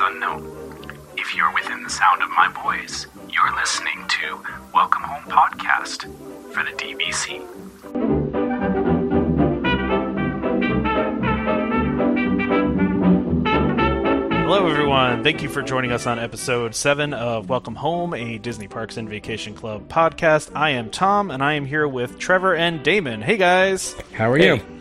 points unknown. If you're within the sound of my voice, you're listening to Welcome Home Podcast for the DVC. Hello, everyone. Thank you for joining us on episode 7 of Welcome Home, a Disney Parks and Vacation Club podcast. I am Tom, and I am here with Trevor and Damon. Hey, guys. How are Hey. you?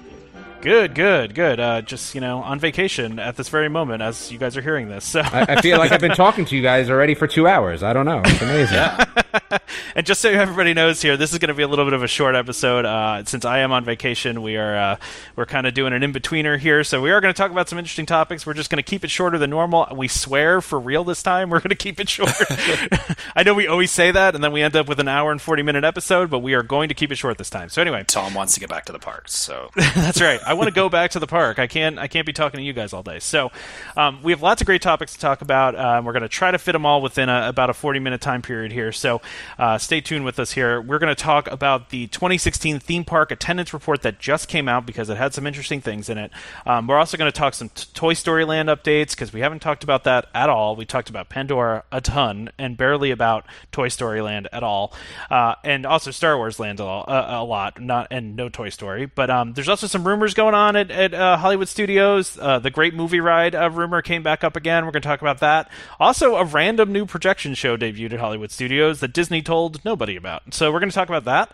Good, good, good. Uh, just, you know, on vacation at this very moment as you guys are hearing this. So, I, I feel like I've been talking to you guys already for two hours. I don't know. It's amazing. and just so everybody knows here, this is going to be a little bit of a short episode. Uh, since I am on vacation, we are uh, we're kind of doing an in betweener here, so we are going to talk about some interesting topics. We're just going to keep it shorter than normal. We swear for real this time, we're going to keep it short. I know we always say that, and then we end up with an hour and forty minute episode, but we are going to keep it short this time. So anyway, Tom wants to get back to the parks, so that's right. I want to go back to the park. I can't. I can't be talking to you guys all day. So, um, we have lots of great topics to talk about. Um, we're going to try to fit them all within a, about a forty-minute time period here. So, uh, stay tuned with us here. We're going to talk about the 2016 theme park attendance report that just came out because it had some interesting things in it. Um, we're also going to talk some t- Toy Story Land updates because we haven't talked about that at all. We talked about Pandora a ton and barely about Toy Story Land at all, uh, and also Star Wars Land a, a, a lot. Not and no Toy Story, but um, there's also some rumors going on at, at uh, Hollywood Studios. Uh, the Great Movie Ride uh, rumor came back up again. We're going to talk about that. Also, a random new projection show debuted at Hollywood Studios that Disney told nobody about. So we're going to talk about that.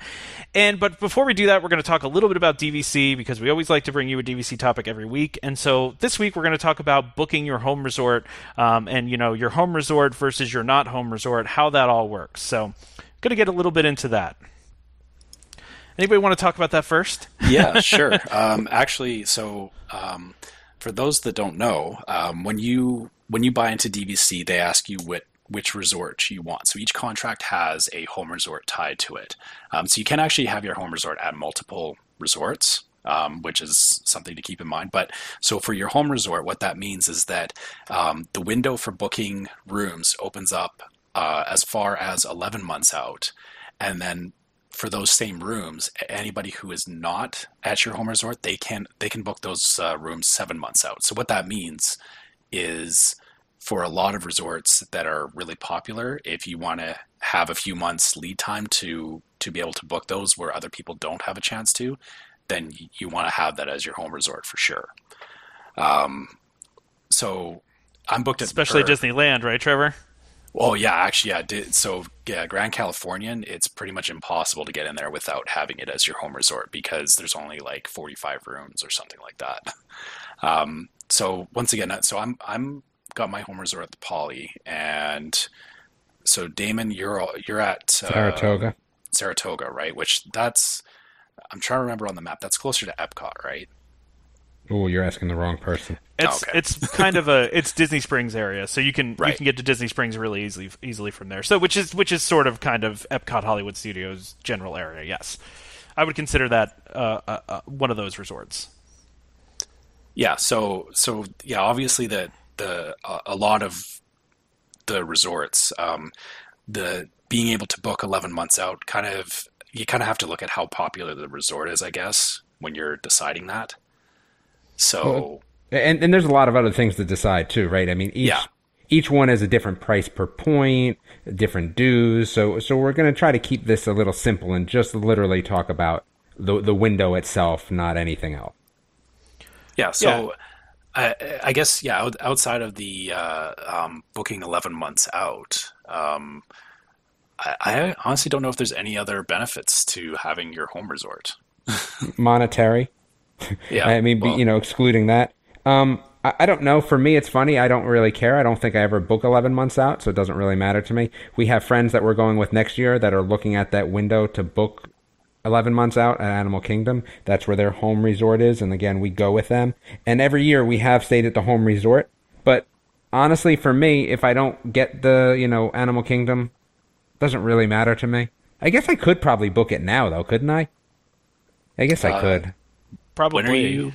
And but before we do that, we're going to talk a little bit about DVC because we always like to bring you a DVC topic every week. And so this week we're going to talk about booking your home resort um, and you know your home resort versus your not home resort, how that all works. So going to get a little bit into that. Anybody want to talk about that first? yeah, sure. Um, actually, so um, for those that don't know, um, when you when you buy into DVC, they ask you what which resort you want. So each contract has a home resort tied to it. Um, so you can actually have your home resort at multiple resorts. Um, which is something to keep in mind. But so for your home resort, what that means is that um, the window for booking rooms opens up uh, as far as 11 months out. And then for those same rooms, anybody who is not at your home resort, they can they can book those uh, rooms seven months out. So what that means is for a lot of resorts that are really popular, if you want to have a few months lead time to to be able to book those where other people don't have a chance to, then you want to have that as your home resort for sure. Um, so I'm booked at Especially Disneyland, right, Trevor? Oh yeah, actually, yeah. Did, so yeah, Grand Californian, it's pretty much impossible to get in there without having it as your home resort because there's only like 45 rooms or something like that. Um, so once again, uh, so I'm I'm got my home resort at the Poly, and so Damon, you're you're at uh, Saratoga. Saratoga, right? Which that's I'm trying to remember on the map. That's closer to Epcot, right? Oh, you're asking the wrong person. It's Okay. it's kind of a it's Disney Springs area, so you can you can get to Disney Springs really easily easily from there. So which is which is sort of kind of Epcot Hollywood Studios general area. Yes, I would consider that uh, uh, uh, one of those resorts. Yeah, so so yeah, obviously the the a a lot of the resorts, um, the being able to book eleven months out, kind of you kind of have to look at how popular the resort is, I guess, when you're deciding that. So And and there's a lot of other things to decide too, right? I mean, each Yeah. each one has a different price per point, different dues. So so we're going to try to keep this a little simple and just literally talk about the the window itself, not anything else. yeah, so I, I guess yeah, outside of the uh, um, booking eleven months out. Um, I, I honestly don't know if there's any other benefits to having your home resort. Monetary. Yeah, I mean, well- you know, excluding that. Um, I, I don't know. For me, it's funny. I don't really care. I don't think I ever book 11 months out, so it doesn't really matter to me. We have friends that we're going with next year that are looking at that window to book 11 months out at Animal Kingdom. That's where their home resort is. And again, we go with them. And every year we have stayed at the home resort. But honestly, for me, if I don't get the, you know, Animal Kingdom, doesn't really matter to me. I guess I could probably book it now, though, couldn't I? I guess I Uh, could. Probably. When are you?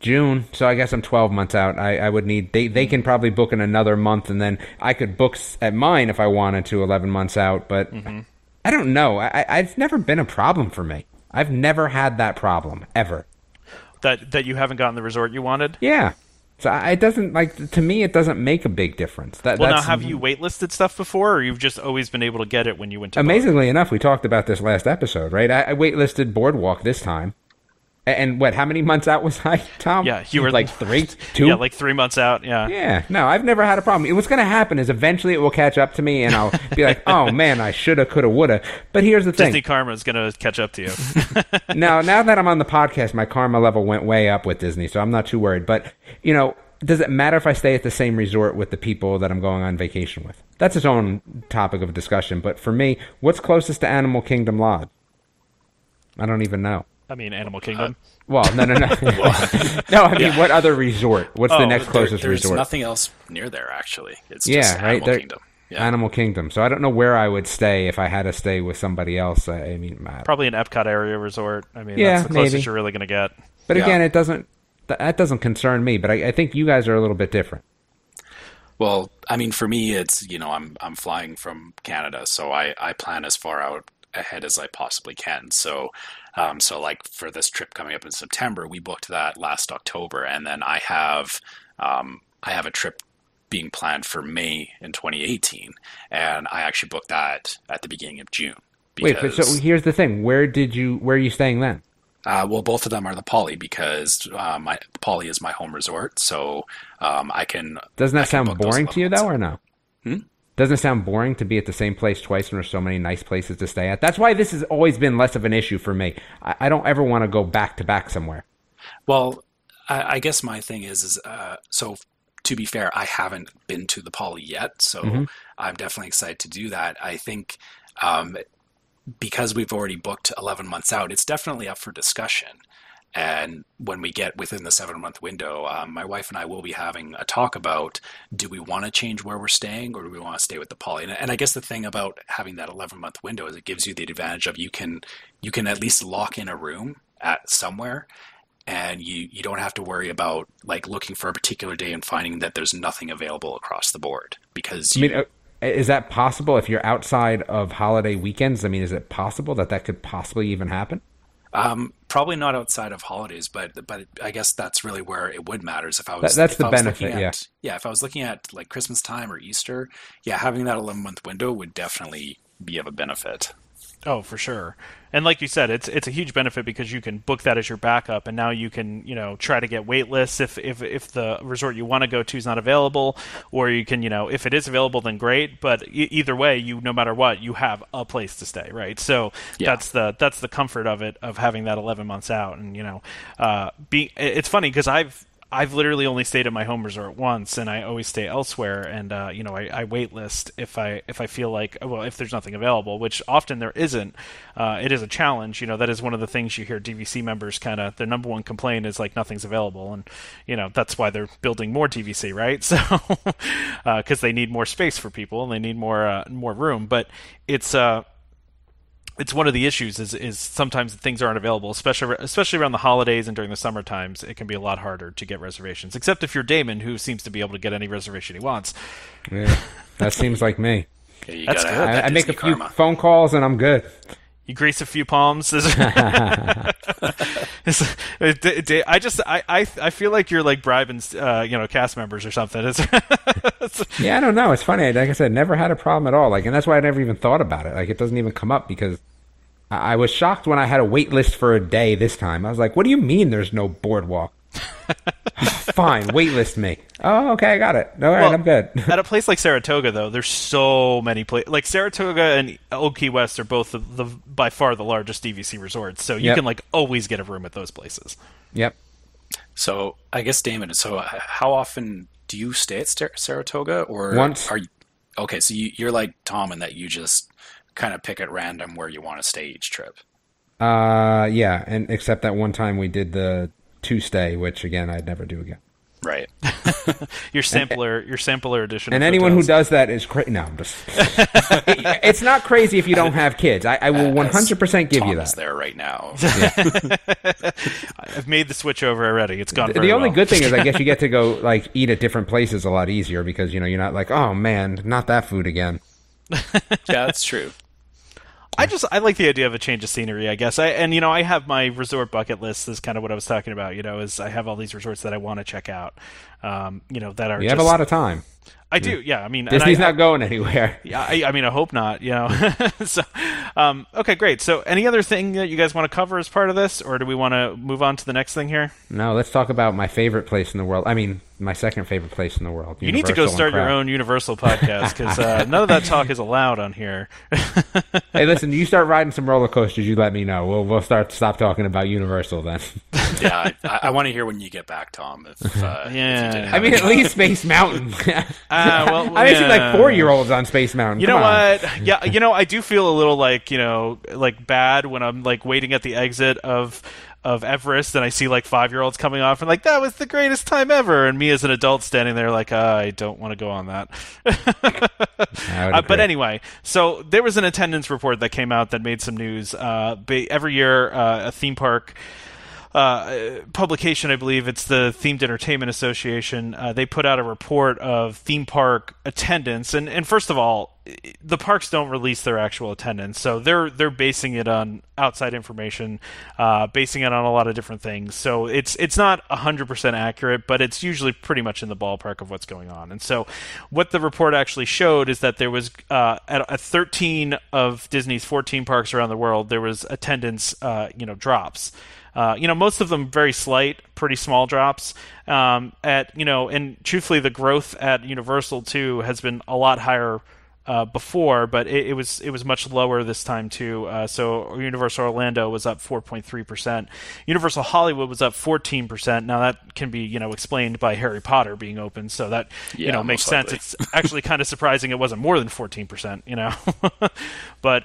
June, so I guess I'm 12 months out. I, I would need they they can probably book in another month, and then I could book at mine if I wanted to 11 months out. But mm-hmm. I don't know. I, I- I've never been a problem for me. I've never had that problem ever. that that you haven't gotten the resort you wanted. Yeah, So I- it doesn't like to me. It doesn't make a big difference. That, Well, now have you waitlisted stuff before, or you've just always been able to get it when you went to? book? Amazingly enough, we talked about this last episode, right? I, I waitlisted Boardwalk this time, A- and what? How many months out was I, Tom? Yeah, you were like three, two. Yeah, like three months out. Yeah. Yeah, no, I've never had a problem. What's going to happen is eventually it will catch up to me, and I'll be like, "Oh man, I shoulda, coulda, woulda." But here's the thing: Disney karma is going to catch up to you. now, now that I'm on the podcast, my karma level went way up with Disney, so I'm not too worried. But you know, does it matter if I stay at the same resort with the people that I'm going on vacation with? That's its own topic of discussion. But for me, what's closest to Animal Kingdom Lodge? I don't even know. I mean, Animal uh, Kingdom. Well, no, no, no. no, I mean, what other resort? What's the Oh, next There- closest there's resort? nothing else near there actually. It's Yeah, just right, Animal there- Kingdom. Yeah. Animal Kingdom. So I don't know where I would stay if I had to stay with somebody else. I, I mean, I- Probably an Epcot area resort. I mean, Yeah, that's the closest maybe. you're really going to get. but Yeah. again, it doesn't. That, that doesn't concern me. But I, I think you guys are a little bit different. Well, I mean, for me, it's you know, I'm I'm flying from Canada, so I I plan as far out ahead as I possibly can. So, um, so like for this trip coming up in September, we booked that last October, and then I have um, I have a trip being planned for May in 2018, and I actually booked that at the beginning of June. Wait, but so here's the thing: where did you? Where are you staying then? Uh, well, both of them are the Poly because uh, my Poly is my home resort, so um, I can. Doesn't that can sound boring to you, though, or no? Doesn't it sound boring to be at the same place twice when there's so many nice places to stay at? That's why this has always been less of an issue for me. I, I don't ever want to go back to back somewhere. Well, I, I guess my thing is, is uh, so. To be fair, I haven't been to the Poly yet, so I'm definitely excited to do that. I think um, because we've already booked 11 months out, it's definitely up for discussion. And when we get within the seven month window, um, my wife and I will be having a talk about do we want to change where we're staying or do we want to stay with the poly? And, and I guess the thing about having that 11 month window is it gives you the advantage of you can you can at least lock in a room at somewhere and you, you don't have to worry about like looking for a particular day and finding that there's nothing available across the board because I mean, uh, is that possible if you're outside of holiday weekends? I mean, is it possible that that could possibly even happen? Um, probably not outside of holidays, but but I guess that's really where it would matters if I was. That- that's the was benefit, looking yeah. At, yeah, if I was looking at like Christmas time or Easter, yeah, having that eleven month window would definitely be of a benefit. Oh, for sure. And like you said, it's it's a huge benefit because you can book that as your backup, and now you can you know try to get wait lists if if if the resort you want to go to is not available, or you can you know if it is available, then great. But e- either way, you no matter what, you have a place to stay, right? So Yeah. that's the that's the comfort of it of having that 11 months out, and you know, uh, being it's funny because I've I've literally only stayed at my home resort once, and I always stay elsewhere. And uh, you know, I, I wait list if I if I feel like well, if there's nothing available, which often there isn't. Uh, it is a challenge. You know, that is one of the things you hear DVC members kind of their number one complaint is like nothing's available, and you know that's why they're building more DVC, right? So because they need more space for people and they need more uh, more room, but it's uh it's one of the issues is is sometimes things aren't available, especially especially around the holidays and during the summer times. It can be a lot harder to get reservations, except if you're Damon, who seems to be able to get any reservation he wants. Yeah, that seems like me. Yeah, you good. have that I, I make a Disney few karma. phone calls and I'm good. You grease a few palms. It's- it- it- I just I, I I feel like you're like bribing uh, you know cast members or something. Yeah, I don't know. It's funny. Like I said, never had a problem at all. Like, and that's why I never even thought about it. Like, it doesn't even come up because I, I was shocked when I had a wait list for a day this time. I was like, "What do you mean there's no boardwalk?" Fine, waitlist me. Oh, okay, I got it. All right, Well, I'm good. at a place like Saratoga, though, there's so many places. Like Saratoga and Old Key West are both the, the by far the largest DVC resorts, so you Yep. can like always get a room at those places. yep. So I guess Damon. So uh, how often do you stay at Sar- Saratoga, or Once. Are you okay? So you, you're like Tom in that you just kind of pick at random where you want to stay each trip. Uh, yeah, and except that one time we did the two stay, which again I'd never do again. Right. Your sampler, your sampler edition. And of anyone who does that is crazy. No, I'm just. it's not crazy if you don't have kids. I, I will uh, 100 percent give Tom you is that. there right now. I've made the switch over already. It's gone. The very only well. good thing is, I guess you get to go like eat at different places a lot easier because you know you're not like, oh man, not that food again. yeah, that's true. I just I like the idea of a change of scenery. I guess I and you know I have my resort bucket list. Is kind of what I was talking about. You know, is I have all these resorts that I want to check out. Um, you know that are You just, have a lot of time. I do. Yeah. I mean, and Disney's I, not going anywhere. Yeah, I, I mean, I hope not. You know, so um, okay, great. So, any other thing that you guys want to cover as part of this, or do we want to move on to the next thing here? No, let's talk about my favorite place in the world. I mean, my second favorite place in the world. You need to go start your own Universal podcast because uh, none of that talk is allowed on here. hey, listen, you start riding some roller coasters. You let me know. We'll we'll start stop talking about Universal then. yeah, I, I want to hear when you get back, Tom. If, uh, Yeah. if you I mean, at least Space Mountain. Uh, well, I see yeah. like four year olds on Space Mountain. You Come know on. what? Yeah, you know, I do feel a little like you know, like bad when I'm like waiting at the exit of of Everest and I see like five year olds coming off and like that was the greatest time ever, and me as an adult standing there like uh, I don't want to go on that. Uh, but anyway, so there was an attendance report that came out that made some news. Uh, every year, uh, a theme park uh, publication, I believe it's the Themed Entertainment Association. Uh, they put out a report of theme park attendance, and and first of all, the parks don't release their actual attendance, so they're they're basing it on outside information, uh, basing it on a lot of different things. So it's it's not hundred percent accurate, but it's usually pretty much in the ballpark of what's going on. And so, what the report actually showed is that there was uh, at, at 13 of Disney's 14 parks around the world, there was attendance, uh, you know, drops. Uh, you know, most of them very slight, pretty small drops. Um, at you know, and truthfully, the growth at Universal too has been a lot higher uh, before, but it, it was it was much lower this time too. Uh, so Universal Orlando was up 4.3 percent. Universal Hollywood was up 14 percent. Now that can be you know explained by Harry Potter being open, so that you know makes sense. likely. It's actually kind of surprising it wasn't more than 14 percent. You know, but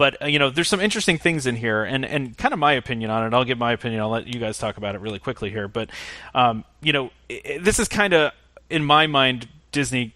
but uh, you know there's some interesting things in here and and kind of my opinion on it. I'll give my opinion. I'll let you guys talk about it really quickly here. But um, you know i i- this is kind of in my mind disney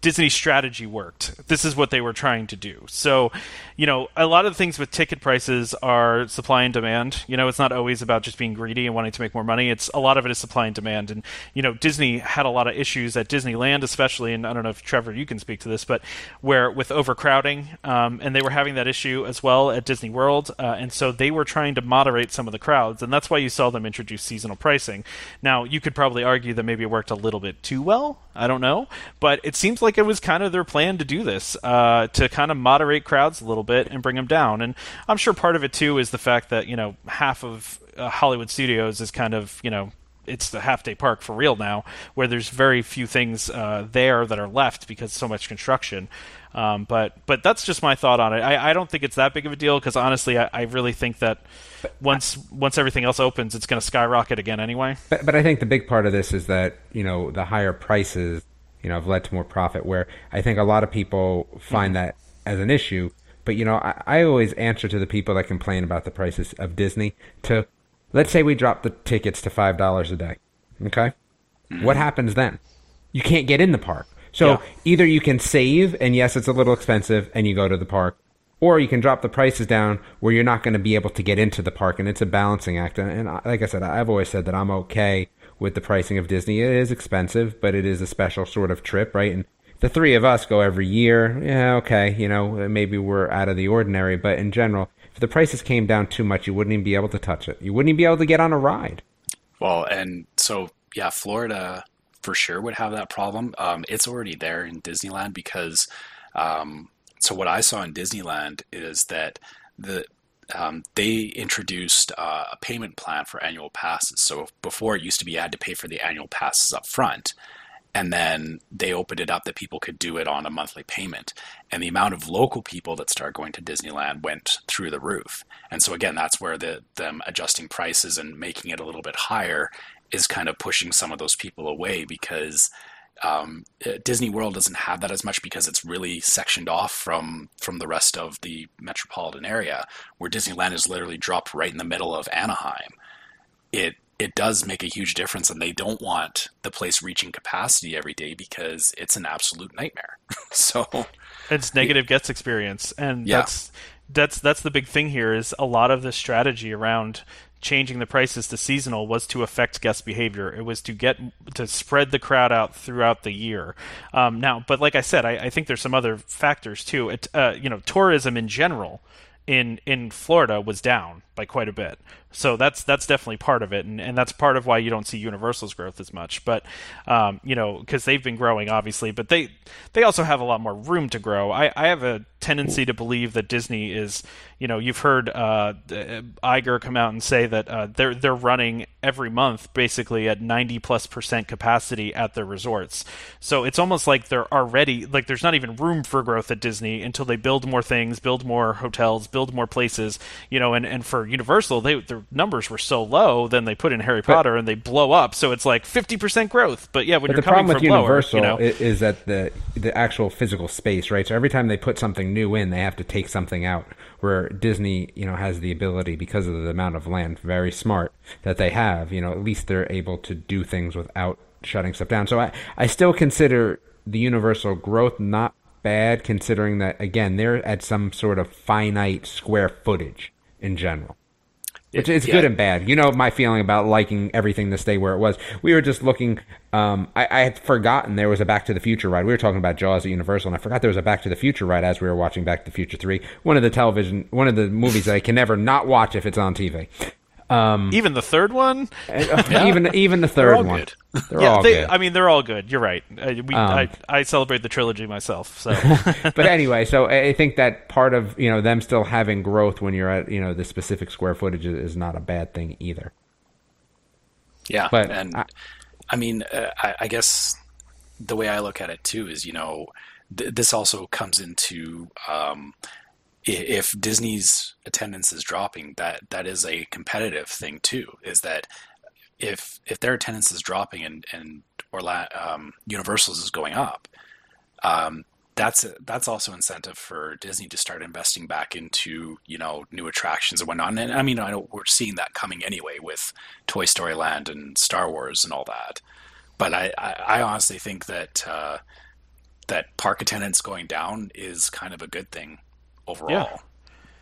Disney's strategy worked. This is what they were trying to do. So, you know, a lot of things with ticket prices are supply and demand. You know, it's not always about just being greedy and wanting to make more money. It's a lot of it is supply and demand. And you know, Disney had a lot of issues at Disneyland, especially. And I don't know if Trevor, you can speak to this, but where with overcrowding, um, and they were having that issue as well at Disney World, uh, and so they were trying to moderate some of the crowds, and that's why you saw them introduce seasonal pricing. Now, you could probably argue that maybe it worked a little bit too well. I don't know, but it seems like it was kind of their plan to do this, uh, to kind of moderate crowds a little bit and bring them down. And I'm sure part of it too is the fact that you know half of uh, Hollywood studios is kind of you know it's the half day park for real now, where there's very few things uh, there that are left because so much construction. Um, but but that's just my thought on it. I, I don't think it's that big of a deal because honestly, I, I really think that once once everything else opens, it's going to skyrocket again anyway. But, but I think the big part of this is that you know the higher prices, you know, have led to more profit. Where I think a lot of people find that as an issue. But you know, I, I always answer to the people that complain about the prices of Disney. To let's say we drop the tickets to five dollars a day. Okay, what happens then? You can't get in the park. So Yeah. either you can save, and yes, it's a little expensive, and you go to the park, or you can drop the prices down where you're not going to be able to get into the park, and it's a balancing act. And, and I- like I said, I've always said that I'm okay with the pricing of Disney. It is expensive, but it is a special sort of trip, right? And the three of us go every year. Yeah, okay, you know, maybe we're out of the ordinary, but in general, if the prices came down too much, you wouldn't even be able to touch it. You wouldn't even be able to get on a ride. Well, and so yeah, Florida for sure would have that problem. Um, it's already there in Disneyland because um, so what I saw in Disneyland is that the um, they introduced uh, a payment plan for annual passes. So before it used to be you had to pay for the annual passes up front, and then they opened it up that people could do it on a monthly payment. And the amount of local people that started going to Disneyland went through the roof. And so again, that's where the them adjusting prices and making it a little bit higher is kind of pushing some of those people away because um, uh, Disney World doesn't have that as much because it's really sectioned off from from the rest of the metropolitan area, where Disneyland is literally dropped right in the middle of Anaheim. It it does make a huge difference, and they don't want the place reaching capacity every day because it's an absolute nightmare. so It's negative guest experience, and Yeah. that's that's that's the big thing here. Is a lot of the strategy around changing the prices to seasonal was to affect guest behavior. It was to get to spread the crowd out throughout the year. Um, now, but like I said, I, I, think there's some other factors too. It, uh, you know, tourism in general in in Florida was down by quite a bit. So that's that's definitely part of it, and, and that's part of why you don't see Universal's growth as much. But um, you know, because they've been growing obviously, but they they also have a lot more room to grow. I, I have a tendency to believe that Disney is, you know, you've heard uh, Iger come out and say that uh, they're they're running every month basically at 90 plus percent capacity at their resorts. So it's almost like they're already like there's not even room for growth at Disney until they build more things, build more hotels, build more places, you know, and, and for Universal, they their numbers were so low, then they put in Harry Potter but, and they blow up. So it's like 50% growth. But yeah, when but you're the coming problem with lower, Universal you know, is that the the actual physical space, right? So every time they put something new in, they have to take something out. Where Disney, you know, has the ability because of the amount of land, very smart that they have. You know, at least they're able to do things without shutting stuff down. So I I still consider the Universal growth not bad considering that again they're at some sort of finite square footage in general which is yeah. good and bad. You know my feeling about liking everything to stay where it was. We were just looking. Um, I, I, had forgotten there was a Back to the Future ride. We were talking about Jaws at Universal, and I forgot there was a Back to the Future ride as we were watching Back to the Future Three. One of the television, one of the movies that I can never not watch if it's on TV. Um, even the third one, yeah. even even the third one. Good. They're yeah, all they, good. I mean, they're all good. You're right. Uh, we, um, I, I celebrate the trilogy myself. So, but anyway, so I think that part of you know them still having growth when you're at you know the specific square footage is not a bad thing either. Yeah, but and I, I mean, uh, I, I, guess the way I look at it too is you know th- this also comes into um, if Disney's attendance is dropping, that that is a competitive thing too. Is that if if their attendance is dropping and and or um, Universal's is going up, um, that's a, that's also incentive for Disney to start investing back into you know new attractions and whatnot. And I mean, I know we're seeing that coming anyway with Toy Story Land and Star Wars and all that. But I, I, I honestly think that uh, that park attendance going down is kind of a good thing overall. Yeah.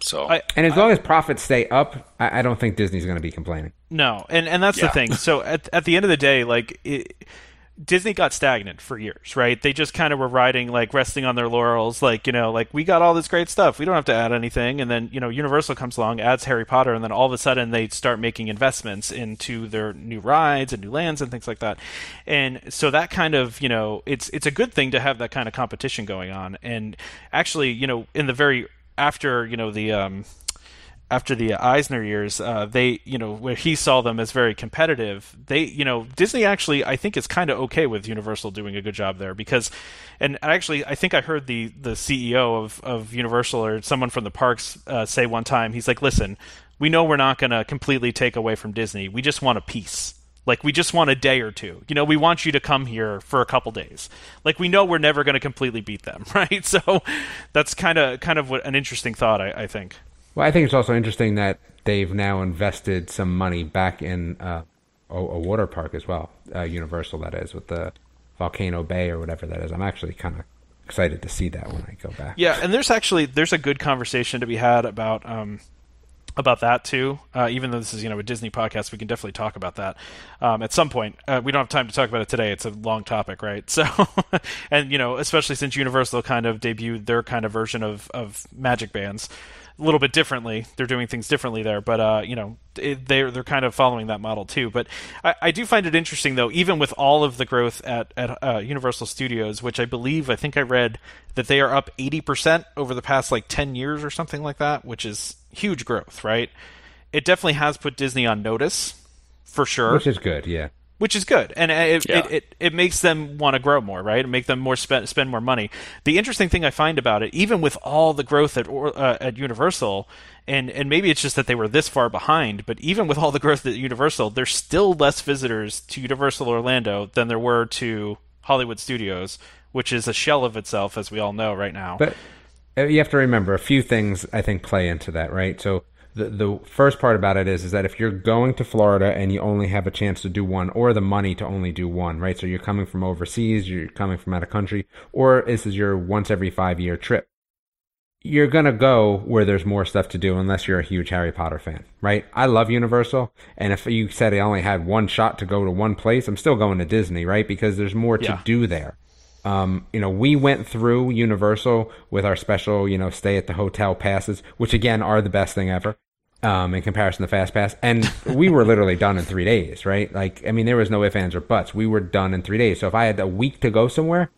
So I, and as long as profits stay up, I, I don't think Disney's going to be complaining. No, and and that's yeah. the thing. So at at the end of the day, like. It, Disney got stagnant for years, right? They just kind of were riding, like resting on their laurels, like you know, like we got all this great stuff, we don't have to add anything, and then you know, Universal comes along, adds Harry Potter, and then all of a sudden they start making investments into their new rides and new lands and things like that, and so that kind of you know, it's it's a good thing to have that kind of competition going on, and actually, you know, in the very after you know the um, after the Eisner years, uh, they you know where he saw them as very competitive. They you know Disney actually I think is kind of okay with Universal doing a good job there because, and actually I think I heard the the CEO of of Universal or someone from the parks uh, say one time he's like, listen, we know we're not going to completely take away from Disney. We just want a piece. Like we just want a day or two. You know, we want you to come here for a couple days. Like we know we're never going to completely beat them, right? So that's kind of kind of what an interesting thought, I, I, think. Well, I think it's also interesting that they've now invested some money back in uh, a, a, water park as well, uh, Universal that is, with the Volcano Bay or whatever that is. I'm actually kind of excited to see that when I go back. Yeah, and there's actually there's a good conversation to be had about. Um, about that too. Uh, even though this is you know a Disney podcast, we can definitely talk about that um, at some point. Uh, we don't have time to talk about it today; it's a long topic, right? So, and you know, especially since Universal kind of debuted their kind of version of of Magic Bands a little bit differently. They're doing things differently there, but uh, you know it, they're they're kind of following that model too. But I, I, do find it interesting though, even with all of the growth at at uh, Universal Studios, which I believe I think I read that they are up eighty percent over the past like ten years or something like that, which is huge growth, right? It definitely has put Disney on notice for sure, which is good, yeah which is good, and it, yeah. it, it, it, makes them want to grow more, right? Make them more spend spend more money. The interesting thing I find about it, even with all the growth at uh, at Universal, and and maybe it's just that they were this far behind, but even with all the growth at Universal, there's still less visitors to Universal Orlando than there were to Hollywood Studios, which is a shell of itself, as we all know right now. But uh, you have to remember a few things. I think play into that, right? So the the first part about it is is that if you're going to Florida and you only have a chance to do one, or the money to only do one, right? So you're coming from overseas, you're coming from out of country, or this is your once every five year trip. you're gonna go where there's more stuff to do unless you're a huge Harry Potter fan, right? I love Universal, and if you said I only had one shot to go to one place, I'm still going to Disney, right? Because there's more Yeah. to do there. Um, you know, we went through Universal with our special, you know, stay at the hotel passes, which again are the best thing ever. Um, in comparison to Fast Pass, and we were literally done in three days, right? Like, I mean, there was no ifs, ands, or buts. We were done in three days. So if I had a week to go somewhere,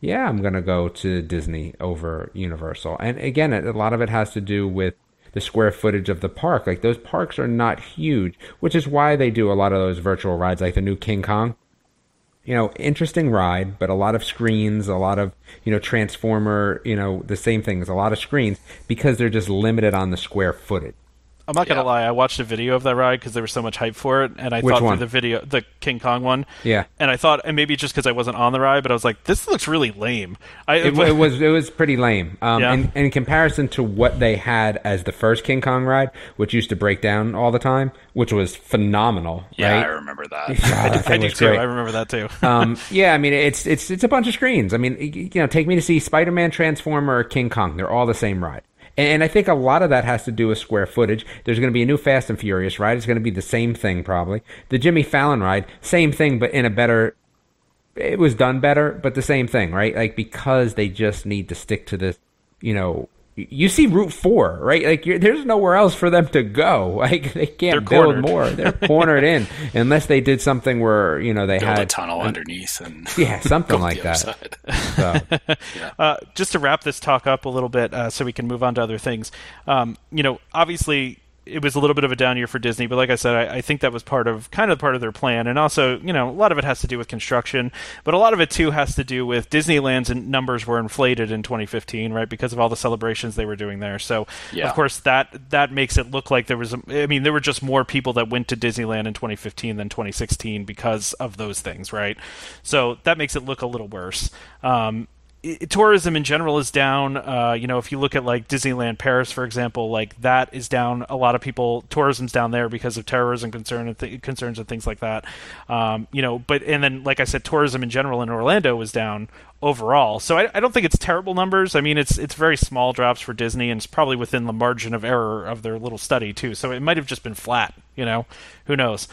yeah, I'm gonna go to Disney over Universal. And again, a lot of it has to do with the square footage of the park. Like those parks are not huge, which is why they do a lot of those virtual rides, like the new King Kong. You know, interesting ride, but a lot of screens, a lot of you know Transformer, you know the same things, a lot of screens because they're just limited on the square footage. I'm not gonna Yeah. lie. I watched a video of that ride because there was so much hype for it, and I Which thought one? for the video, the King Kong one. Yeah. And I thought, and maybe just because I wasn't on the ride, but I was like, this looks really lame. I, It, it was it was pretty lame. Um, Yeah. in, in comparison to what they had as the first King Kong ride, which used to break down all the time, which was phenomenal. Yeah, right? I remember that. God, that I do was too. great. I remember that too. um, yeah, I mean it's it's it's a bunch of screens. I mean, you know, take me to see Spider Man, Transformer, or King Kong. They're all the same ride. And, I think a lot of that has to do with square footage. There's going to be a new Fast and Furious ride. It's going to be the same thing probably. The Jimmy Fallon ride, same thing, but in a better. It was done better, but the same thing, right? Like because they just need to stick to this. You know, you see Route Four, right? Like you're, there's nowhere else for them to go. Like they can't They're build cornered. more. They're cornered in unless they did something where you know they Build had a tunnel underneath and yeah, something like that. side. So, Uh, just to wrap this talk up a little bit, uh, so we can move on to other things. Um, you know, obviously it was a little bit of a down year for Disney, but like I said, I, I think that was part of kind of part of their plan, and also, you know, a lot of it has to do with construction, but a lot of it too has to do with Disneyland's numbers were inflated in 2015, right, because of all the celebrations they were doing there. So, Yeah. of course, that that makes it look like there was. A, I mean, there were just more people that went to Disneyland in 2015 than 2016 because of those things, right? So that makes it look a little worse. Um, i- tourism in general is down. Uh, you know, if you look at like Disneyland Paris, for example, like that is down. A lot of people tourism's down there because of terrorism concern and th- concerns and things like that. Um, you know, but and then like I said, tourism in general in Orlando was down overall. So I, I don't think it's terrible numbers. I mean, it's it's very small drops for Disney, and it's probably within the margin of error of their little study too. So it might have just been flat. You know, who knows?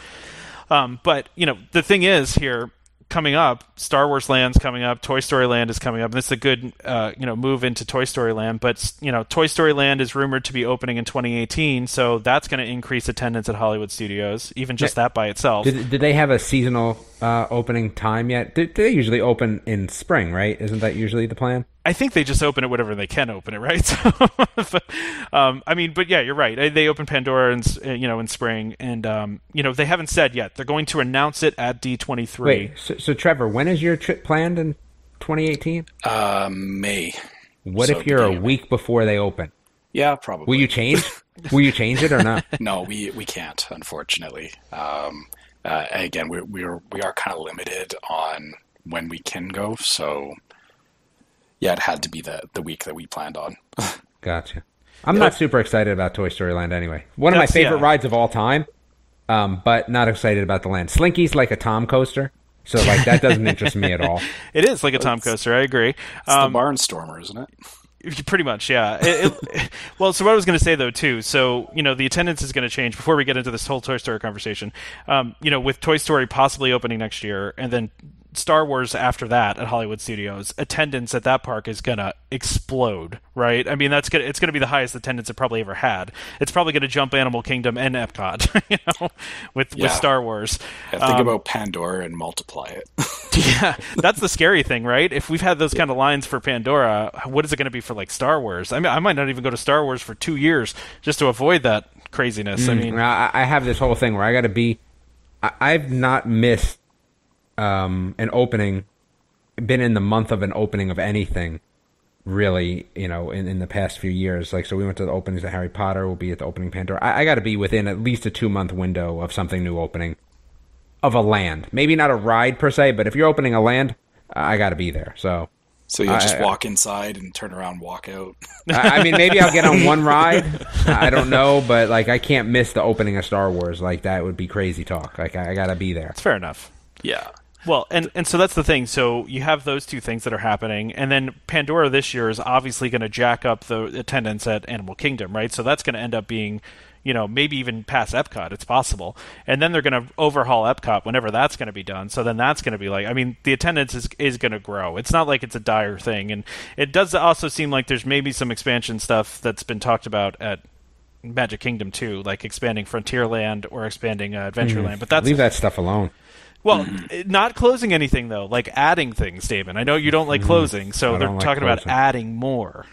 Um, but you know, the thing is here coming up, Star Wars Land's coming up, Toy Story Land is coming up, and this is a good uh, you know move into Toy Story Land. But you know, Toy Story Land is rumored to be opening in 2018, so that's going to increase attendance at Hollywood Studios, even just that by itself. did, did they have a seasonal uh, opening time yet? Do they usually open in spring, right? Isn't that usually the plan? I think they just open it whatever they can open it, right? So, but, um, I mean, but yeah, you're right. They- They open Pandora in uh, you know in spring, and um, you know they haven't said yet. They're going to announce it at D23. Wait, so, so Trevor, when is your trip planned in 2018? Um, May. What so if you're a week before they open? Yeah, probably. Will you change? Will you change it or not? No, we we can't, unfortunately. Um, uh, again, we we're we are kind of limited on when we can go. So, yeah, it had to be the the week that we planned on. Gotcha. I'm not super excited about Toy Story Land anyway. One of my favorite yeah. rides of all time, um, but not excited about the land. Slinky's like a Tom coaster, so like that doesn't interest me at all. It is like a Tom coaster. I agree. It's Um, the Barnstormer, isn't it? Pretty much, yeah. It, it, well, so what I was going to say though, too. So you know, the attendance is going to change before we get into this whole Toy Story conversation. Um, you know, with Toy Story possibly opening next year, and then Star Wars after that at Hollywood Studios, attendance at that park is going to explode, right? I mean, that's gonna it's going to be the highest attendance it probably ever had. It's probably going to jump Animal Kingdom and Epcot, you know, with Yeah. with Star Wars. Yeah, think Um, about Pandora and multiply it. yeah, that's the scary thing, right? If we've had those kind of lines for Pandora, what is it going to be for like Star Wars? I mean, I might not even go to Star Wars for two years just to avoid that craziness. I mean, I, I have this whole thing where I got to be. I, I've not missed um, an opening, been in the month of an opening of anything, really. You know, in, in the past few years. Like, so we went to the openings of Harry Potter. We'll be at the opening Pandora. I, I got to be within at least a two month window of something new opening, of a land. Maybe not a ride per se, but if you're opening a land, I got to be there. So. So you'll just walk inside and turn around, walk out. I I mean, maybe I'll get on one ride. I don't know, but like, I can't miss the opening of Star Wars. Like that would be crazy talk. Like I, I gotta be there. it's fair enough. Yeah. Well, and and so that's the thing. So you have those two things that are happening, and then Pandora this year is obviously going to jack up the attendance at Animal Kingdom, right? So that's going to end up being, you know, maybe even past Epcot. It's possible, and then they're going to overhaul Epcot whenever that's going to be done. So then that's going to be like, I mean, the attendance is is going to grow. It's not like it's a dire thing, and it does also seem like there's maybe some expansion stuff that's been talked about at. Magic Kingdom too, like expanding Frontierland or expanding uh, Adventureland, but that's Leave that stuff alone. Well, not closing anything though, like adding things, Damon. I know you don't like closing, so Mm-hmm. I they're don't like talking about closing. adding more.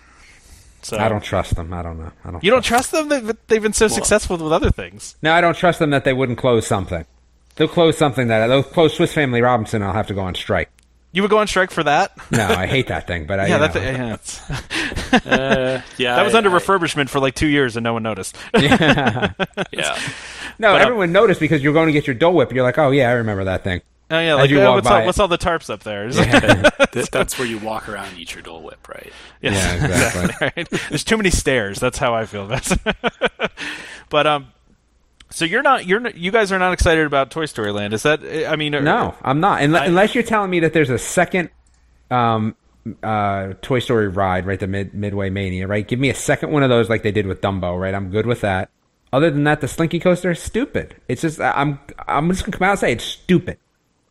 So I don't trust them. I don't know. I don't. You don't trust them? They've, they've been so successful with other things. No, I don't trust them that they wouldn't close something. They'll close something that they'll close Swiss Family Robinson. I'll have to go on strike. You would go on strike for that? No, I hate that thing. But I, yeah, you that's, know. yeah, Uh, yeah, that was I- under I- refurbishment for like two years and no one noticed. Yeah, no. But, uh, everyone noticed because you're going to get your Dole Whip. You're like, oh yeah, I remember that thing. oh yeah, like you oh, walk what's, by all, what's all the tarps up there? Th- that's where you walk around and eat your Dole Whip, right? Yes, Yeah, exactly. right? There's too many stairs. That's how I feel. That's but um, so you're not you're not, you guys are not excited about Toy Story Land? Is that I mean No, I'm not. Unless, I- unless you're telling me that there's a second um, uh, Toy Story ride, right? The mid, Midway Mania, right? Give me a second one of those like they did with Dumbo, right? I'm good with that. Other than that, the Slinky Coaster is stupid. It's just I'm I'm just gonna come out and say it's stupid.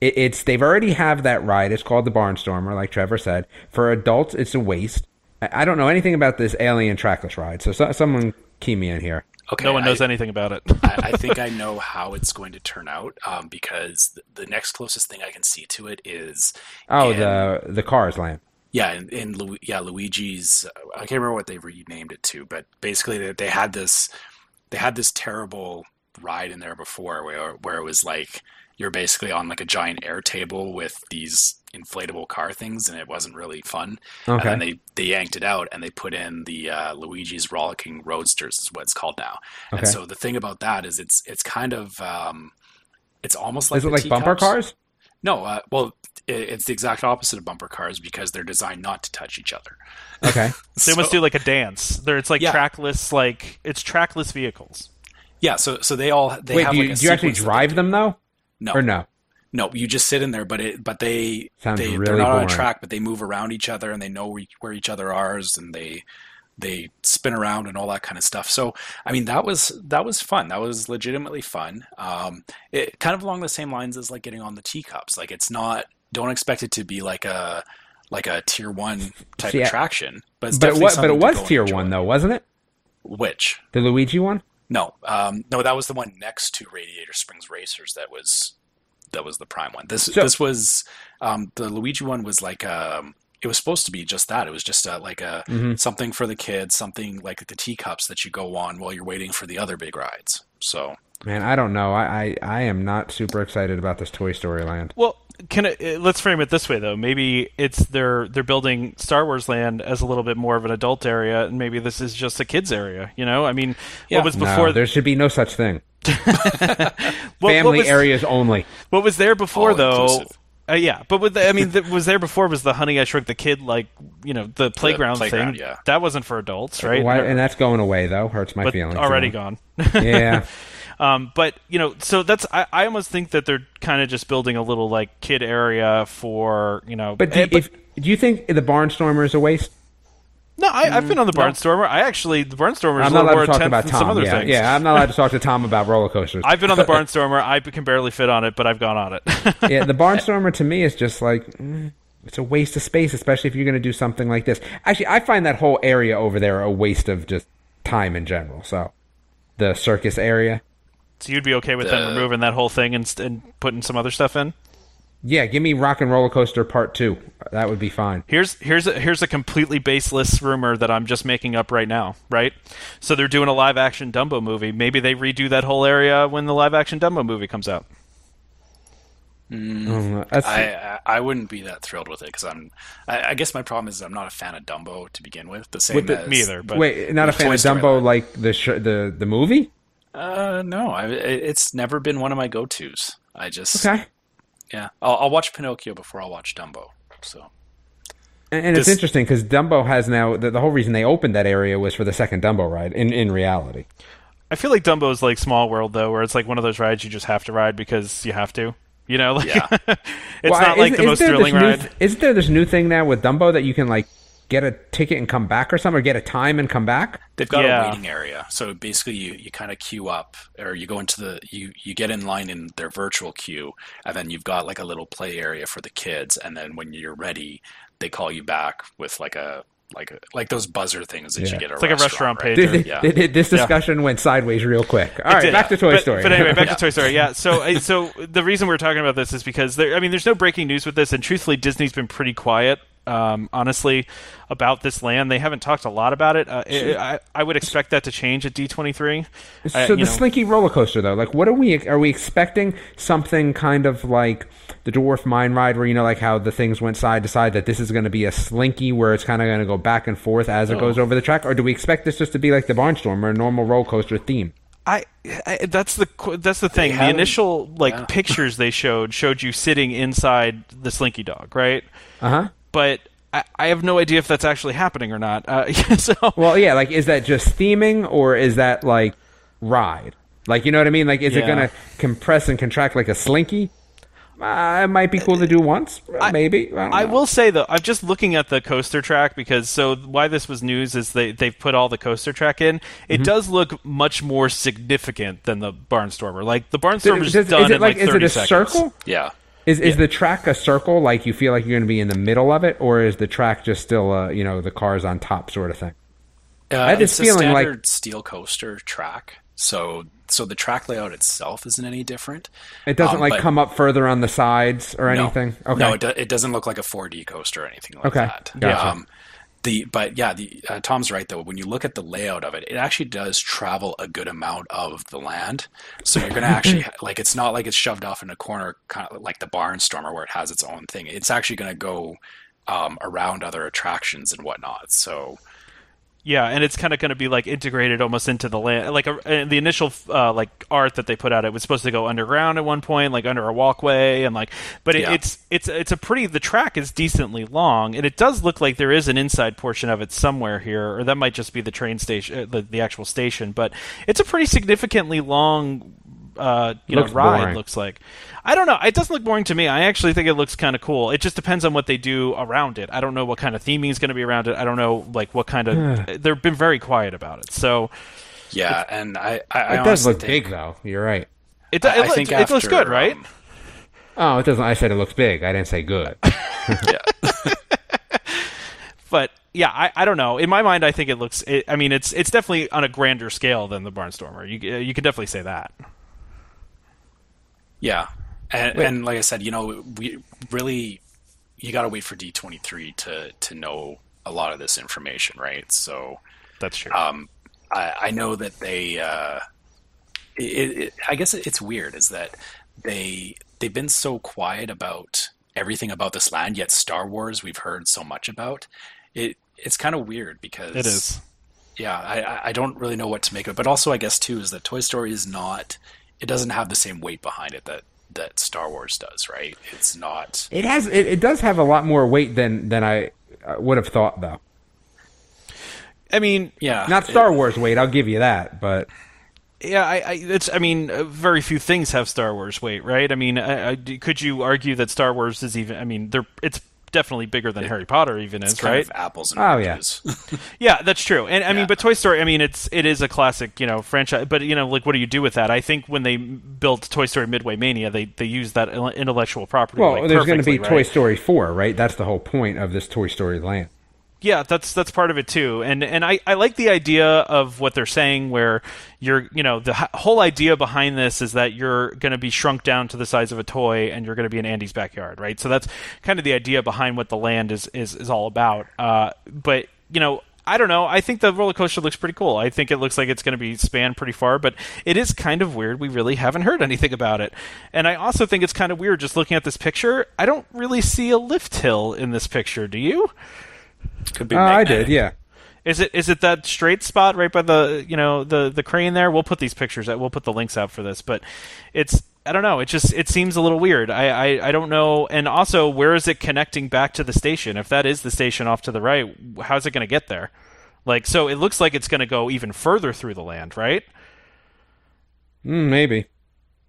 It, it's they've already have that ride. It's called the Barnstormer, like Trevor said. For adults, it's a waste. I, I don't know anything about this alien trackless ride, so, so someone key me in here. Okay, no one knows I, anything about it. I, I think I know how it's going to turn out um, because th- the next closest thing I can see to it is Oh, in- the the Cars Land. yeah in, in Lu- yeah Luigi's I can't remember what they renamed it to, but basically they, they had this they had this terrible ride in there before where where it was like you're basically on like a giant air table with these inflatable car things and it wasn't really fun. And Okay. then they, they yanked it out and they put in the uh, Luigi's Rollicking Roadsters is what it's called now. Okay. And so the thing about that is it's it's kind of um, it's almost like Is it like bumper teacups. cars? No, uh, well, it, it's the exact opposite of bumper cars because they're designed not to touch each other. Okay. So, they must do like a dance. There, it's like Yeah. trackless, like it's trackless vehicles. Yeah, so so they all they Wait, have do you, like a do you actually drive them though, No, or no? No, you just sit in there, but it but they Sounds they really they're not on boring. a track, but they move around each other and they know where, where each other are, and they they spin around and all that kind of stuff. So I mean that was that was fun. That was legitimately fun. Um, it kind of along the same lines as like getting on the teacups. Like it's not don't expect it to be like a like a tier one type See, attraction, but it's But it was, but it was tier enjoy. one though, wasn't it? Which The Luigi one. no, um, no, that was the one next to Radiator Springs Racers. That was that was the prime one. This So- this was um, the Luigi one was like um, it was supposed to be just that. It was just uh like a Mm-hmm. something for the kids, something like the teacups that you go on while you're waiting for the other big rides. So Man, I don't know. I, I, I am not super excited about this Toy Story Land. Well, can it, uh, let's frame it this way though. Maybe it's they're they're building Star Wars Land as a little bit more of an adult area, and maybe this is just a kids area. You know, I mean, Yeah. what was before? no, there should be no such thing. what, what Family was, areas only. What was there before All though? inclusive. Uh, yeah, but with the, I mean, that was there before was the Honey I Shrunk the Kid, like you know, the playground, playground, thing. yeah. That wasn't for adults, right? Why, and that's going away though. Hurts my but feelings. already you know. gone. yeah. Um, but you know, so that's I, I almost think that they're kind of just building a little like kid area for you know. But do, eh, if do you think the Barnstormer is a waste? no, I, I've been on the Barnstormer. I actually the Barnstormer is a little more intense about than Tom. some other yeah, things. yeah, I'm not allowed to talk to Tom about roller coasters. I've been on the Barnstormer. I can barely fit on it, but I've gone on it. yeah, the Barnstormer to me is just like mm, it's a waste of space, especially if you're going to do something like this. Actually, I find that whole area over there a waste of just time in general. So, the circus area. So you'd be okay with them removing that whole thing and, and putting some other stuff in? Yeah, give me Rock and Roller Coaster Part Two. That would be fine. Here's here's a, here's a completely baseless rumor that I'm just making up right now, right? So they're doing a live action Dumbo movie. Maybe they redo that whole area when the live action Dumbo movie comes out. Hmm. Um, that's- I, I I wouldn't be that thrilled with it because I'm I, I guess my problem is I'm not a fan of Dumbo to begin with. The same With the- as Me either, but wait, not a fan Toy of Dumbo Land. like the sh- the the movie. Uh, no, I, it's never been one of my go-tos. I just Okay. yeah, I'll, I'll watch Pinocchio before I'll watch Dumbo. So And, and it's interesting because Dumbo has now the, the whole reason they opened that area was for the second Dumbo ride. In in reality, I feel like Dumbo is like Small World though, where it's like one of those rides you just have to ride because you have to. You know, like Yeah. it's Well, not like isn't- the most thrilling ride. th- isn't there this new thing now with Dumbo that you can like get a ticket and come back or something, or get a time and come back? They've got Yeah. a waiting area, so basically you, you kind of queue up, or you go into the you you get in line in their virtual queue, and then you've got like a little play area for the kids, and then when you're ready, they call you back with like a like a, like those buzzer things that Yeah. you get. At It's like a restaurant right? page. Th- Yeah. th- th- This discussion went sideways real quick. All It right, did. back to Toy but, Story. But anyway, back Yeah. to Toy Story. Yeah. So, so the reason we're talking about this is because there. I mean, there's no breaking news with this, and truthfully, Disney's been pretty quiet. Um, honestly, about this land, they haven't talked a lot about it. Uh, I, I would expect that to change at D23. Uh, So you the know- Slinky roller coaster, though, like, what are we? Are we expecting something kind of like the Dwarf Mine Ride, where you know, like how the things went side to side? That this is going to be a Slinky, where it's kind of going to go back and forth as it goes over the track, or do we expect this just to be like the Barnstormer, a normal roller coaster theme? I, I that's the that's the thing. The initial like yeah. pictures they showed showed you sitting inside the Slinky Dog, right? Uh huh. But I, I have no idea if that's actually happening or not. Uh, so Well, yeah, like, is that just theming, or is that like ride? Like, you know what I mean? Like, is it going to compress and contract like a Slinky? Uh, it might be cool to do once, maybe. I, don't I will say though, I'm just looking at the coaster track because so why this was news is they they've put all the coaster track in. It Mm-hmm. does look much more significant than the Barnstormer. Like the barnstormer Is, is done it in like, like is 30 it a seconds. circle? Yeah. Is is the track a circle? Like you feel like you're going to be in the middle of it, or is the track just still, uh, you know, the cars on top sort of thing? Uh, had this it's feeling a like- standard steel coaster track, so so the track layout itself isn't any different. It doesn't Um, like come up further on the sides or No. anything. Okay. No, it, do, it doesn't look like a 4D coaster or anything like Okay, that. gotcha. Um, the but yeah, the uh, Tom's right though. When you look at the layout of it, it actually does travel a good amount of the land. So you're going to actually like it's not like it's shoved off in a corner, kind of like the Barnstormer where it has its own thing. It's actually going to go um, around other attractions and whatnot. So Yeah, and it's kind of going to be like integrated almost into the land. Like a, uh, the initial uh, like art that they put out, it was supposed to go underground at one point, like under a walkway, and like. But it, Yeah. it's it's it's a pretty. The track is decently long, and it does look like there is an inside portion of it somewhere here, or that might just be the train station, uh, the the actual station. But it's a pretty significantly long. Uh, you Looks know, ride boring. looks like. I don't know. It doesn't look boring to me. I actually think it looks kind of cool. It just depends on what they do around it. I don't know what kind of theming is going to be around it. I don't know like what kind of. they've been very quiet about it. So yeah, and I I, I it does honestly look think, big though. You're right. it, I- it, I looks- think it looks good, right? um, Oh, it doesn't. I said it looks big. I didn't say good. yeah. but yeah, I, I don't know. In my mind, I think it looks. It, I mean, it's it's definitely on a grander scale than the Barnstormer. You you could definitely say that. Yeah, and, and like I said, you know, we really you got to wait for D twenty three to to know a lot of this information, right? So That's true. um, I, I know that they. Uh, it, it, I guess it's weird is that they they've been so quiet about everything about this land, yet Star Wars we've heard so much about. It it's kind of weird because it is. yeah, I, I- I don't really know what to make of it. But also, I guess too is that Toy Story is not. It doesn't have the same weight behind it that that Star Wars does, right? It's not. It has. It, it does have a lot more weight than than I would have thought, though. I mean, Yeah, Not Star Wars weight. I'll give you that, but Yeah, I, I it's. I mean, uh, very few things have Star Wars weight, right? I mean, I, I, could you argue that Star Wars is even? I mean, they're it's definitely bigger than Harry Potter even is, It's kind right? of apples and Oh, yeah. Yeah, that's true. And I mean, but Toy Story, I mean, it's it is a classic, you know, franchise. But you know, like, what do you do with that? I think when they built Toy Story Midway Mania, they they used that intellectual property. well, like, there's going to be perfectly, Toy? Story four, right? That's the whole point of this Toy Story land. Yeah, that's that's part of it too, and and I, I like the idea of what they're saying, where you're you know the whole idea behind this is that you're going to be shrunk down to the size of a toy, and you're going to be in Andy's backyard, right? So that's kind of the idea behind what the land is is, is all about. Uh, but you know. I don't know. I think the roller coaster looks pretty cool. I think it looks like it's going to be spanned pretty far, but it is kind of weird. We really haven't heard anything about it. And I also think it's kind of weird just looking at this picture. I don't really see a lift hill in this picture. Do you? Could be. Uh, I did, yeah. Is it is it that straight spot right by the you know the the crane there? We'll put these pictures. out. We'll put the links out for this, but it's I don't know. It just it seems a little weird. I, I I don't know. And also, where is it connecting back to the station? If that is the station off to the right, how's it going to get there? Like, so it looks like it's going to go even further through the land, right? Mm, maybe.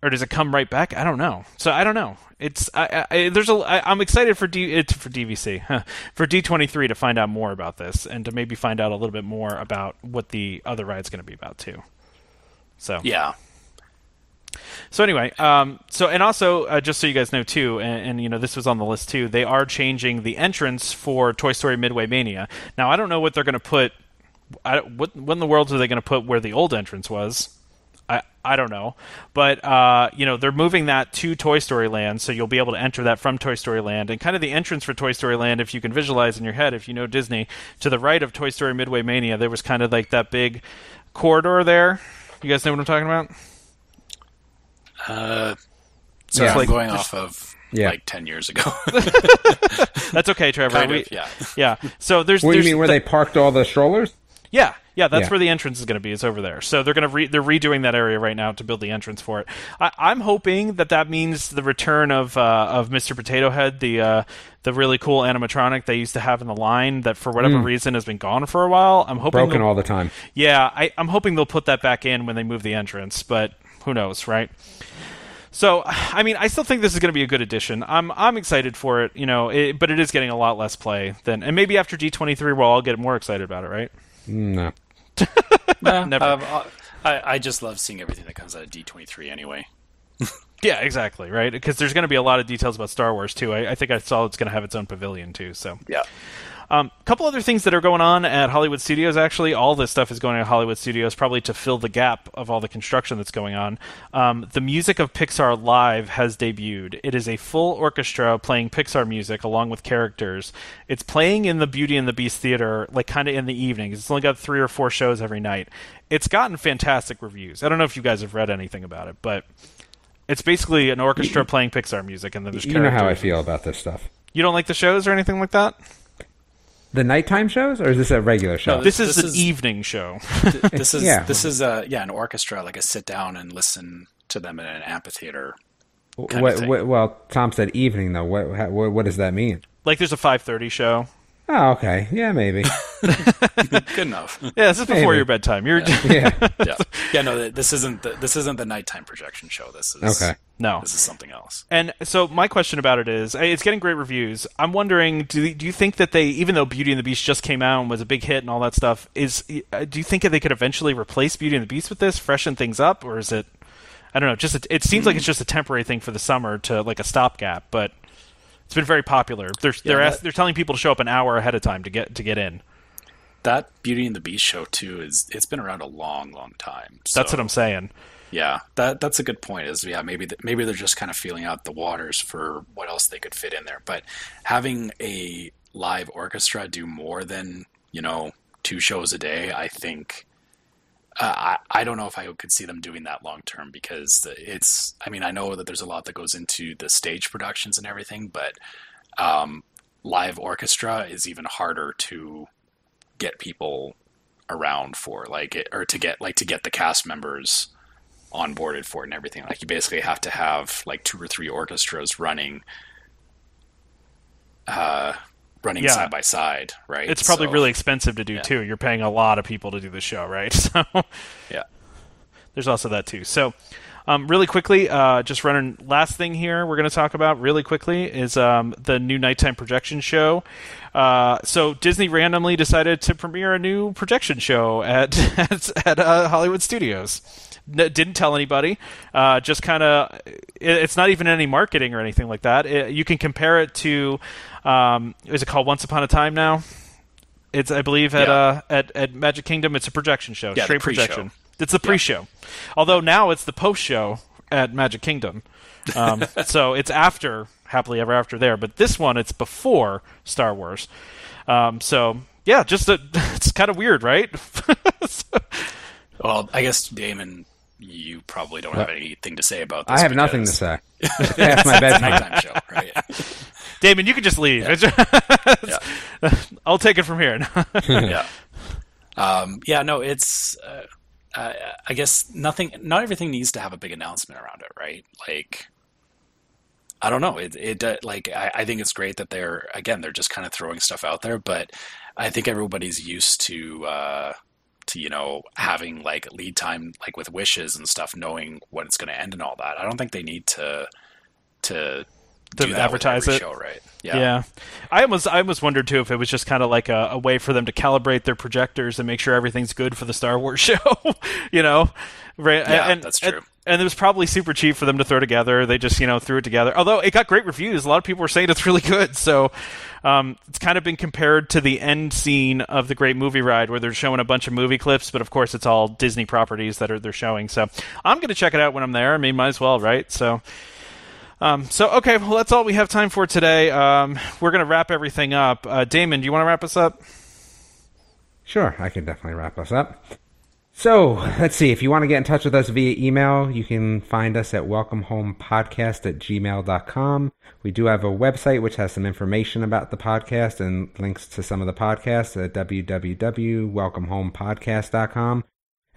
Or does it come right back? I don't know. So I don't know. It's I, I, there's a I, I'm excited for D for DVC huh, for D23 to find out more about this and to maybe find out a little bit more about what the other ride's going to be about too. So Yeah. so anyway, um, so and also uh, just so you guys know too, and, and you know this was on the list too. They are changing the entrance for Toy Story Midway Mania. Now I don't know what they're going to put. I, what what in the world are they going to put where the old entrance was? I I don't know, but uh, you know they're moving that to Toy Story Land, so you'll be able to enter that from Toy Story Land, and kind of the entrance for Toy Story Land, if you can visualize in your head, if you know Disney, to the right of Toy Story Midway Mania, there was kind of like that big corridor there. You guys know what I'm talking about? Uh, so Yeah. I'm Like, going off of Yeah. like ten years ago. That's okay, Trevor. kind We- of, yeah. yeah. So there's What do you mean? Where the- they parked all the strollers? Yeah, yeah, that's Yeah. where the entrance is going to be. It's over there. So they're going to re- they're redoing that area right now to build the entrance for it. I- I'm hoping that that means the return of uh, of Mr. Potato Head, the uh, the really cool animatronic they used to have in the line that for whatever reason has been gone for a while. I'm hoping Broken all the time. yeah, I, I'm hoping they'll put that back in when they move the entrance, but who knows, right? So, I mean, I still think this is going to be a good addition. I'm I'm excited for it, you know, it, but it is getting a lot less play than, and maybe after D23 we'll all get more excited about it, right? No. Nah, Never. um, I, I just love seeing everything that comes out of D23 anyway. Yeah, exactly, right? Because there's going to be a lot of details about Star Wars too. I, I think I saw it's going to have its own pavilion too. So, Yeah. Um, a couple other things that are going on at Hollywood Studios. Actually, all this stuff is going on at Hollywood Studios, probably to fill the gap of all the construction that's going on. Um, the music of Pixar Live has debuted. It is a full orchestra playing Pixar music along with characters. It's playing in the Beauty and the Beast theater, like kind of in the evenings. It's only got three or four shows every night. It's gotten fantastic reviews. I don't know if you guys have read anything about it, but it's basically an orchestra playing Pixar music, and then there's You know how I feel about this stuff. You don't like the shows or anything like that? The nighttime shows, or is this a regular show? No, This is This an is- evening show. This is Yeah. this is a yeah an orchestra like a sit down and listen to them in an amphitheater. What, what, well, Tom said evening though. What, what, what does that mean? like there's a 5:30 show. Oh, okay. Yeah, maybe. Good enough. Yeah, this is before Maybe. your bedtime. You're yeah. yeah, yeah. No, this isn't the, this isn't the nighttime projection show. This is Okay. no. This is something else. And so my question about it is, it's getting great reviews. I'm wondering, do do you think that they, even though Beauty and the Beast just came out and was a big hit and all that stuff, is uh, do you think that they could eventually replace Beauty and the Beast with this, freshen things up, or is it? I don't know. Just a, it seems like it's just a temporary thing for the summer to like a stopgap, but it's been very popular. They're they're that- ask, they're telling people to show up an hour ahead of time to get to get in. That Beauty and the Beast show too is it's been around a long, long time. That's what I'm saying. Yeah, that that's a good point. Is yeah, maybe th- maybe they're just kind of feeling out the waters for what else they could fit in there. But having a live orchestra do more than you know two shows a day, I think. Uh, I I don't know if I could see them doing that long term because it's. I mean, I know that there's a lot that goes into the stage productions and everything, but um, live orchestra is even harder to get people around for, like it, or to get like to get the cast members onboarded for it and everything. Like you basically have to have like two or three orchestras running, uh, running Yeah. side by side, right? It's probably So, really expensive to do yeah. too. You're paying a lot of people to do the show, right? So yeah. there's also that too. So, um, really quickly, uh, just running last thing here we're going to talk about really quickly is um, the new nighttime projection show. Uh, so Disney randomly decided to premiere a new projection show at at, at uh, Hollywood Studios. N- didn't tell anybody. Uh, just kind of, it, it's not even any marketing or anything like that. It, you can compare it to, um, is it called Once Upon a Time now? It's I believe at Yeah. uh at, at Magic Kingdom. It's a projection show, Yeah, the straight projection. It's the pre-show. Although now it's the post-show at Magic Kingdom. Um, so it's after Happily Ever After there, but this one it's before Star Wars. Um, so yeah, just a, it's kind of weird, right? Well, I guess Damon, you probably don't have anything to say about this. I have nothing to say. It's past my bedtime. show, right? Damon, you can just leave. I'll take it from here. yeah. Um, yeah, no, it's. Uh, uh, I guess nothing. Not everything needs to have a big announcement around it, right? Like, I don't know. It, it uh, like I, I think it's great that they're again they're just kind of throwing stuff out there, but I think everybody's used to you know having like lead time like with wishes and stuff, knowing when it's going to end and all that. I don't think they need to to To advertise it. show, right? Yeah. yeah. I almost I almost wondered too if it was just kind of like a, a way for them to calibrate their projectors and make sure everything's good for the Star Wars show, you know, right? Yeah, and, that's true. And, it was probably super cheap for them to throw together. They just you know threw it together. Although it got great reviews, a lot of people were saying it's really good. So um, it's kind of been compared to the end scene of the Great Movie Ride, where they're showing a bunch of movie clips, but of course it's all Disney properties that are they're showing. So I'm going to check it out when I'm there. I mean, might as well, right? So. Um, so okay, well that's all we have time for today. Um, we're gonna wrap everything up. Uh, Damon, do you want to wrap us up? Sure, I can definitely wrap us up. So, let's see. If you want to get in touch with us via email, you can find us at welcomehomepodcast at gmail.com. We do have a website which has some information about the podcast and links to some of the podcasts at www.welcomehomepodcast.com.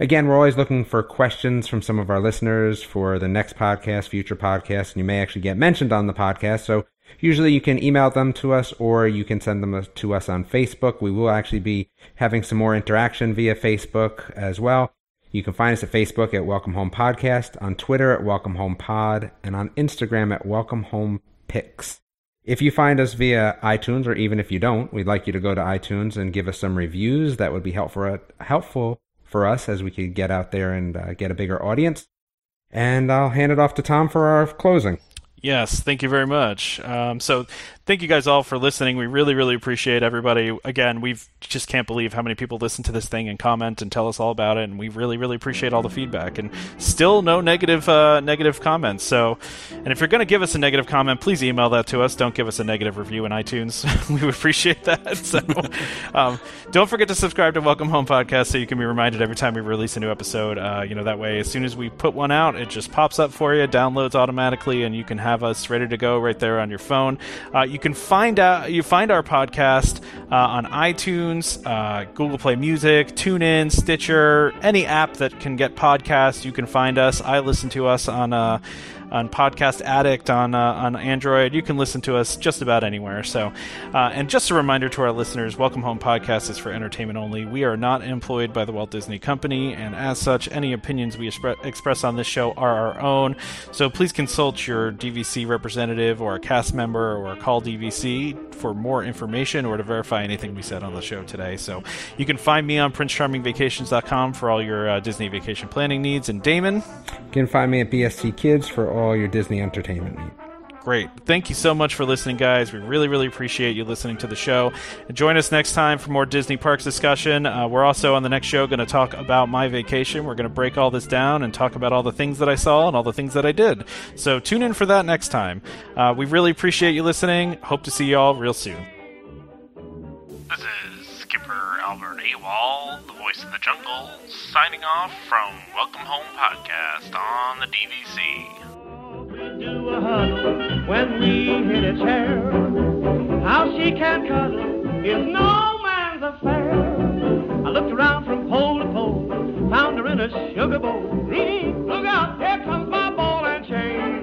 Again, we're always looking for questions from some of our listeners for the next podcast, future podcasts, and you may actually get mentioned on the podcast. So usually you can email them to us or you can send them to us on Facebook. We will actually be having some more interaction via Facebook as well. You can find us at Facebook at Welcome Home Podcast, on Twitter at Welcome Home Pod, and on Instagram at Welcome Home Pics. If you find us via iTunes, or even if you don't, we'd like you to go to iTunes and give us some reviews. That would be helpful uh, helpful for us as we could get out there and uh, get a bigger audience. And I'll hand it off to Tom for our closing. Yes, thank you very much. Um, so, thank you guys all for listening. We really, really appreciate everybody. Again, we just can't believe how many people listen to this thing and comment and tell us all about it. And we really, really appreciate all the feedback. And still, no negative, uh, negative comments. So, and if you're going to give us a negative comment, please email that to us. Don't give us a negative review in iTunes. we would appreciate that. So, um, don't forget to subscribe to Welcome Home Podcast so you can be reminded every time we release a new episode. Uh, you know that way, as soon as we put one out, it just pops up for you, downloads automatically, and you can have us ready to go right there on your phone. Uh, you can find out you find our podcast uh, on iTunes, uh, Google Play Music, TuneIn, Stitcher, any app that can get podcasts. You can find us. I listen to us on. Uh, on Podcast Addict on uh, on Android. You can listen to us just about anywhere. So, uh, and just a reminder to our listeners: Welcome Home Podcast is for entertainment only. We are not employed by the Walt Disney Company, and as such, any opinions we expre- express on this show are our own. So please consult your DVC representative or a cast member or call DVC for more information or to verify anything we said on the show today. So you can find me on PrinceCharmingVacations.com for all your uh, Disney vacation planning needs. And Damon. You can find me at BST Kids for all your Disney entertainment needs. Great. Thank you so much for listening, guys. We really, really appreciate you listening to the show. Join us next time for more Disney Parks discussion. Uh, we're also on the next show going to talk about my vacation. We're going to break all this down and talk about all the things that I saw and all the things that I did. So tune in for that next time. Uh, we really appreciate you listening. Hope to see you all real soon. This is Skipper Albert Awol, the voice of the jungle, signing off from Welcome Home Podcast on the DVC do a huddle when we hit a chair, How she can cuddle is no man's affair. I looked around from pole to pole, found her in a sugar bowl. Look out, here comes my ball and chain.